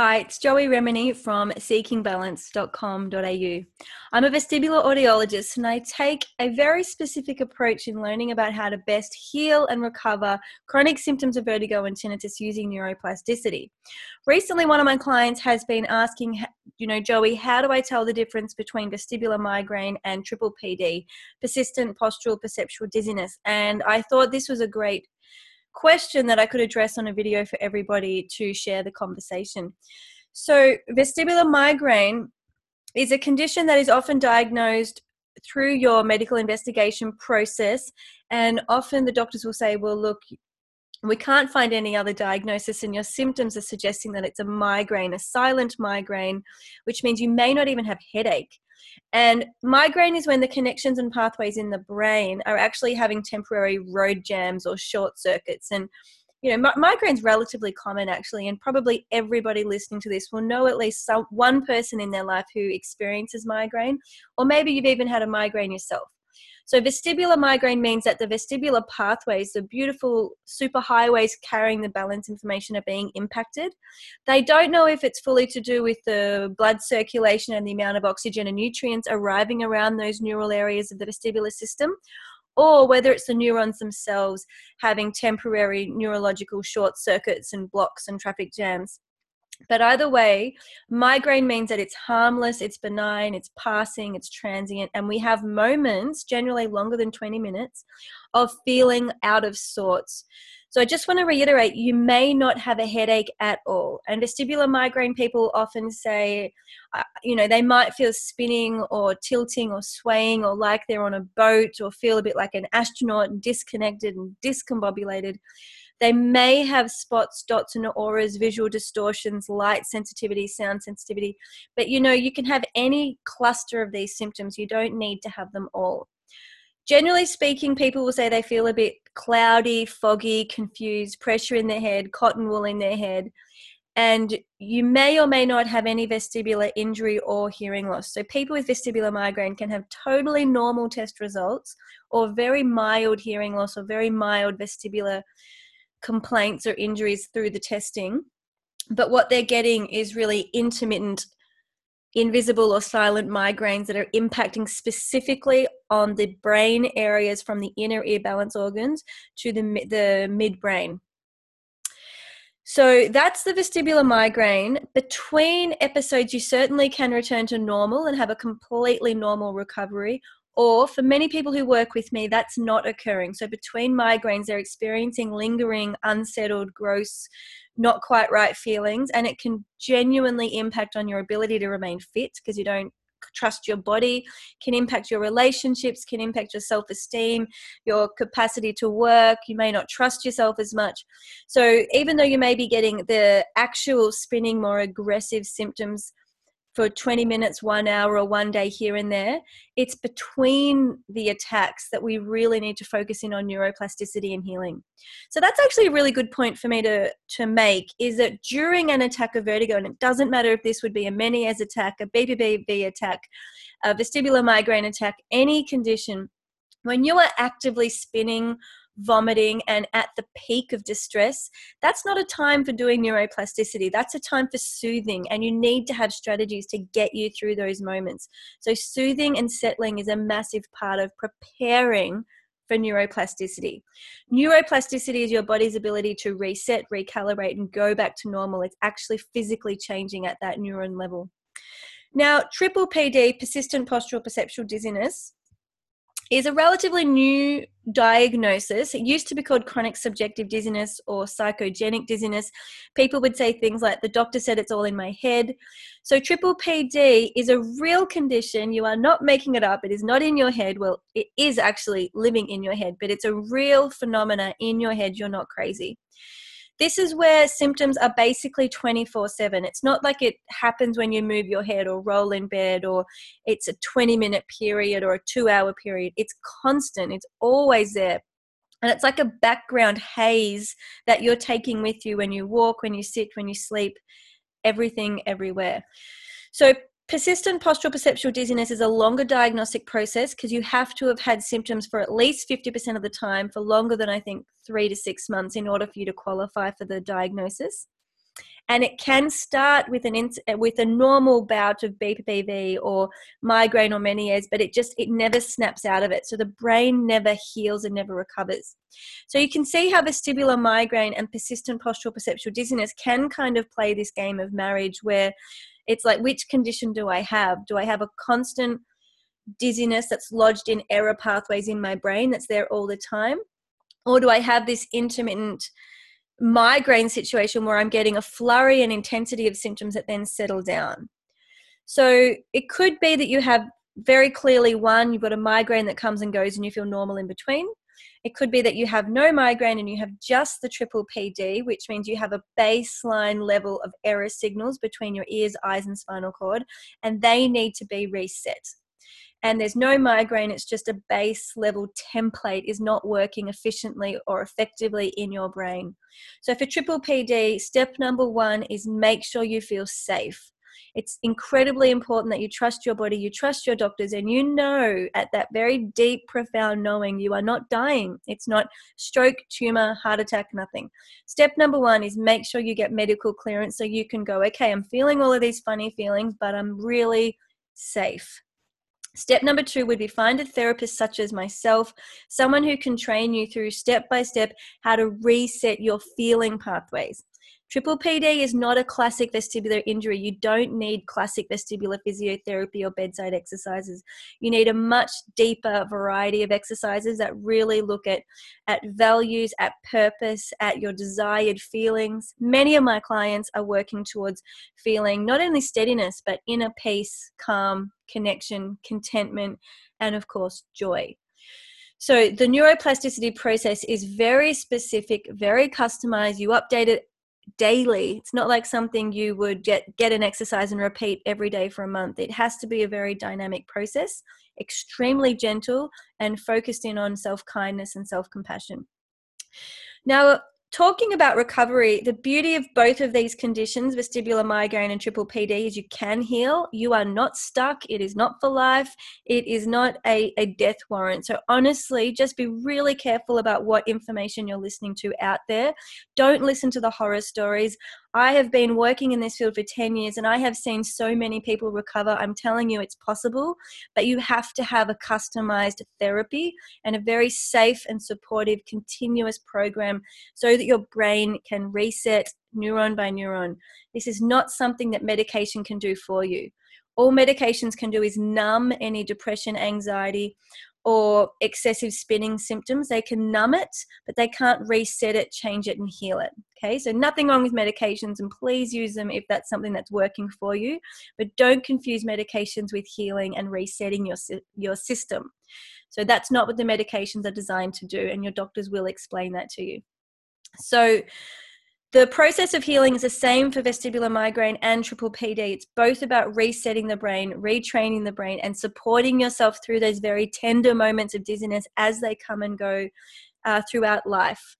Hi, it's Joey Remenyi from seekingbalance.com.au. I'm a vestibular audiologist and I take a very specific approach in learning about how to best heal and recover chronic symptoms of vertigo and tinnitus using neuroplasticity. Recently, one of my clients has been asking, you know, Joey, how do I tell the difference between vestibular migraine and triple PD, persistent postural perceptual dizziness? And I thought this was a great question that I could address on a video for everybody to share the conversation. So, vestibular migraine is a condition that is often diagnosed through your medical investigation process, and often the doctors will say, Well, look, we can't find any other diagnosis, and your symptoms are suggesting that it's a migraine, a silent migraine, which means you may not even have headache. And migraine is when the connections and pathways in the brain are actually having temporary road jams or short circuits. And you know, migraine's relatively common actually, and probably everybody listening to this will know at least some, one person in their life who experiences migraine, or maybe you've even had a migraine yourself. So vestibular migraine means that the vestibular pathways, the beautiful superhighways carrying the balance information are being impacted. They don't know if it's fully to do with the blood circulation and the amount of oxygen and nutrients arriving around those neural areas of the vestibular system or whether it's the neurons themselves having temporary neurological short circuits and blocks and traffic jams. But either way, migraine means that it's harmless, it's benign, it's passing, it's transient, and we have moments, generally longer than 20 minutes, of feeling out of sorts. So I just want to reiterate you may not have a headache at all. And vestibular migraine people often say, uh, you know, they might feel spinning or tilting or swaying or like they're on a boat or feel a bit like an astronaut, disconnected and discombobulated. They may have spots, dots, and auras, visual distortions, light sensitivity, sound sensitivity. But you know, you can have any cluster of these symptoms. You don't need to have them all. Generally speaking, people will say they feel a bit cloudy, foggy, confused, pressure in their head, cotton wool in their head. And you may or may not have any vestibular injury or hearing loss. So, people with vestibular migraine can have totally normal test results or very mild hearing loss or very mild vestibular complaints or injuries through the testing. But what they're getting is really intermittent, invisible or silent migraines that are impacting specifically on the brain areas from the inner ear balance organs to the, the midbrain. So that's the vestibular migraine. Between episodes, you certainly can return to normal and have a completely normal recovery, or for many people who work with me, that's not occurring. So between migraines, they're experiencing lingering, unsettled, gross, not quite right feelings, and it can genuinely impact on your ability to remain fit because you don't trust your body can impact your relationships can impact your self-esteem your capacity to work you may not trust yourself as much so even though you may be getting the actual spinning more aggressive symptoms for 20 minutes, one hour, or one day here and there. It's between the attacks that we really need to focus in on neuroplasticity and healing. So that's actually a really good point for me to, to make is that during an attack of vertigo, and it doesn't matter if this would be a Meniere's attack, a BPPV attack, a vestibular migraine attack, any condition, when you are actively spinning vomiting and at the peak of distress, that's not a time for doing neuroplasticity. That's a time for soothing, and you need to have strategies to get you through those moments. So, soothing and settling is a massive part of preparing for neuroplasticity. Neuroplasticity is your body's ability to reset, recalibrate, and go back to normal. It's actually physically changing at that neuron level. Now, triple PD, persistent postural perceptual dizziness, is a relatively new diagnosis. It used to be called chronic subjective dizziness or psychogenic dizziness. People would say things like, the doctor said it's all in my head. So, triple PD is a real condition. You are not making it up. It is not in your head. Well, it is actually living in your head, but it's a real phenomena in your head. You're not crazy. This is where symptoms are basically 24 7. It's not like it happens when you move your head or roll in bed or it's a 20 minute period or a two hour period. It's constant, it's always there. And it's like a background haze that you're taking with you when you walk, when you sit, when you sleep, everything, everywhere. So, Persistent postural perceptual dizziness is a longer diagnostic process because you have to have had symptoms for at least 50% of the time for longer than I think three to six months in order for you to qualify for the diagnosis. and it can start with an with a normal bout of BPPV or migraine or Meniere's, but it just it never snaps out of it. So the brain never heals and never recovers. So you can see how vestibular migraine and persistent postural perceptual dizziness can kind of play this game of marriage where it's like which condition do I have? Do I have a constant dizziness that's lodged in error pathways in my brain that's there all the time? Or do I have this intermittent migraine situation where I'm getting a flurry and intensity of symptoms that then settle down. So it could be that you have very clearly one, you've got a migraine that comes and goes and you feel normal in between. It could be that you have no migraine and you have just the triple PD, which means you have a baseline level of error signals between your ears, eyes, and spinal cord, and they need to be reset and there's no migraine, it's just a base level template is not working efficiently or effectively in your brain. So, for triple PD, step number one is make sure you feel safe. It's incredibly important that you trust your body, you trust your doctors, and you know at that very deep, profound knowing you are not dying. It's not stroke, tumor, heart attack, nothing. Step number one is make sure you get medical clearance so you can go, okay, I'm feeling all of these funny feelings, but I'm really safe. Step number two would be find a therapist such as myself, someone who can train you through step by step how to reset your feeling pathways. Triple PD is not a classic vestibular injury. You don't need classic vestibular physiotherapy or bedside exercises. You need a much deeper variety of exercises that really look at, at values, at purpose, at your desired feelings. Many of my clients are working towards feeling not only steadiness, but inner peace, calm, connection, contentment, and of course, joy. So the neuroplasticity process is very specific, very customized. You update it daily. It's not like something you would get get an exercise and repeat every day for a month. It has to be a very dynamic process, extremely gentle and focused in on self-kindness and self-compassion. Now, talking about recovery, the beauty of both of these conditions, vestibular migraine and triple PD, is you can heal. You are not stuck. It is not for life. It is not a, a death warrant. So, honestly, just be really careful about what information you're listening to out there. Don't listen to the horror stories. I have been working in this field for 10 years and I have seen so many people recover. I'm telling you, it's possible, but you have to have a customized therapy and a very safe and supportive continuous program so that your brain can reset neuron by neuron. This is not something that medication can do for you. All medications can do is numb any depression, anxiety, or excessive spinning symptoms. They can numb it, but they can't reset it, change it, and heal it. Okay, so nothing wrong with medications, and please use them if that's something that's working for you. But don't confuse medications with healing and resetting your your system. So that's not what the medications are designed to do, and your doctors will explain that to you. So the process of healing is the same for vestibular migraine and triple PD. It's both about resetting the brain, retraining the brain, and supporting yourself through those very tender moments of dizziness as they come and go uh, throughout life.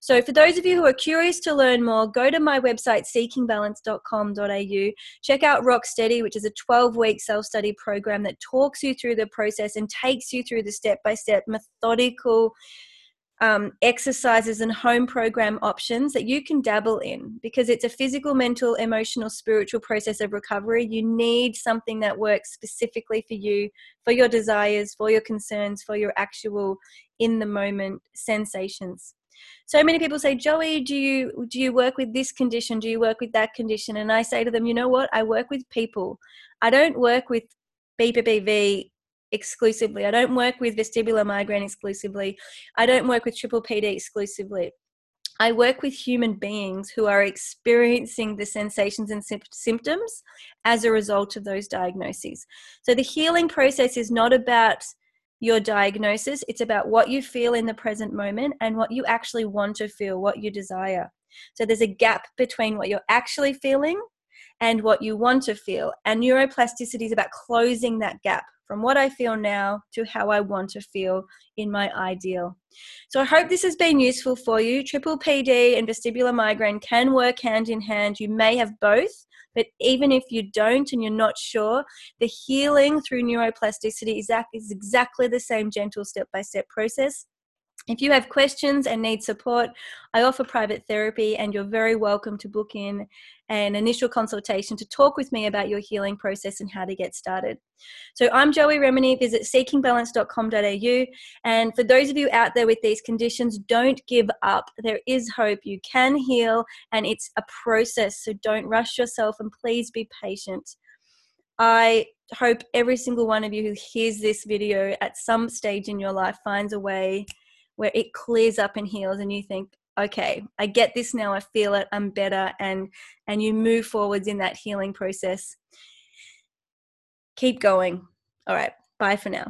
So, for those of you who are curious to learn more, go to my website, seekingbalance.com.au. Check out Rocksteady, which is a 12 week self study program that talks you through the process and takes you through the step by step, methodical um, exercises and home program options that you can dabble in because it's a physical, mental, emotional, spiritual process of recovery. You need something that works specifically for you, for your desires, for your concerns, for your actual in the moment sensations. So many people say, Joey, do you do you work with this condition? Do you work with that condition? And I say to them, you know what? I work with people. I don't work with BPPV exclusively. I don't work with vestibular migraine exclusively. I don't work with triple PD exclusively. I work with human beings who are experiencing the sensations and symptoms as a result of those diagnoses. So the healing process is not about your diagnosis, it's about what you feel in the present moment and what you actually want to feel, what you desire. So there's a gap between what you're actually feeling and what you want to feel. And neuroplasticity is about closing that gap from what I feel now to how I want to feel in my ideal. So I hope this has been useful for you. Triple PD and vestibular migraine can work hand in hand. You may have both, but even if you don't and you're not sure, the healing through neuroplasticity is exactly the same gentle step by step process If you have questions and need support, I offer private therapy, and you're very welcome to book in an initial consultation to talk with me about your healing process and how to get started. So, I'm Joey Remenyi. Visit seekingbalance.com.au. And for those of you out there with these conditions, don't give up. There is hope. You can heal, and it's a process. So, don't rush yourself and please be patient. I hope every single one of you who hears this video at some stage in your life finds a way where it clears up and heals and you think okay i get this now i feel it i'm better and and you move forwards in that healing process. Keep going. All right bye for now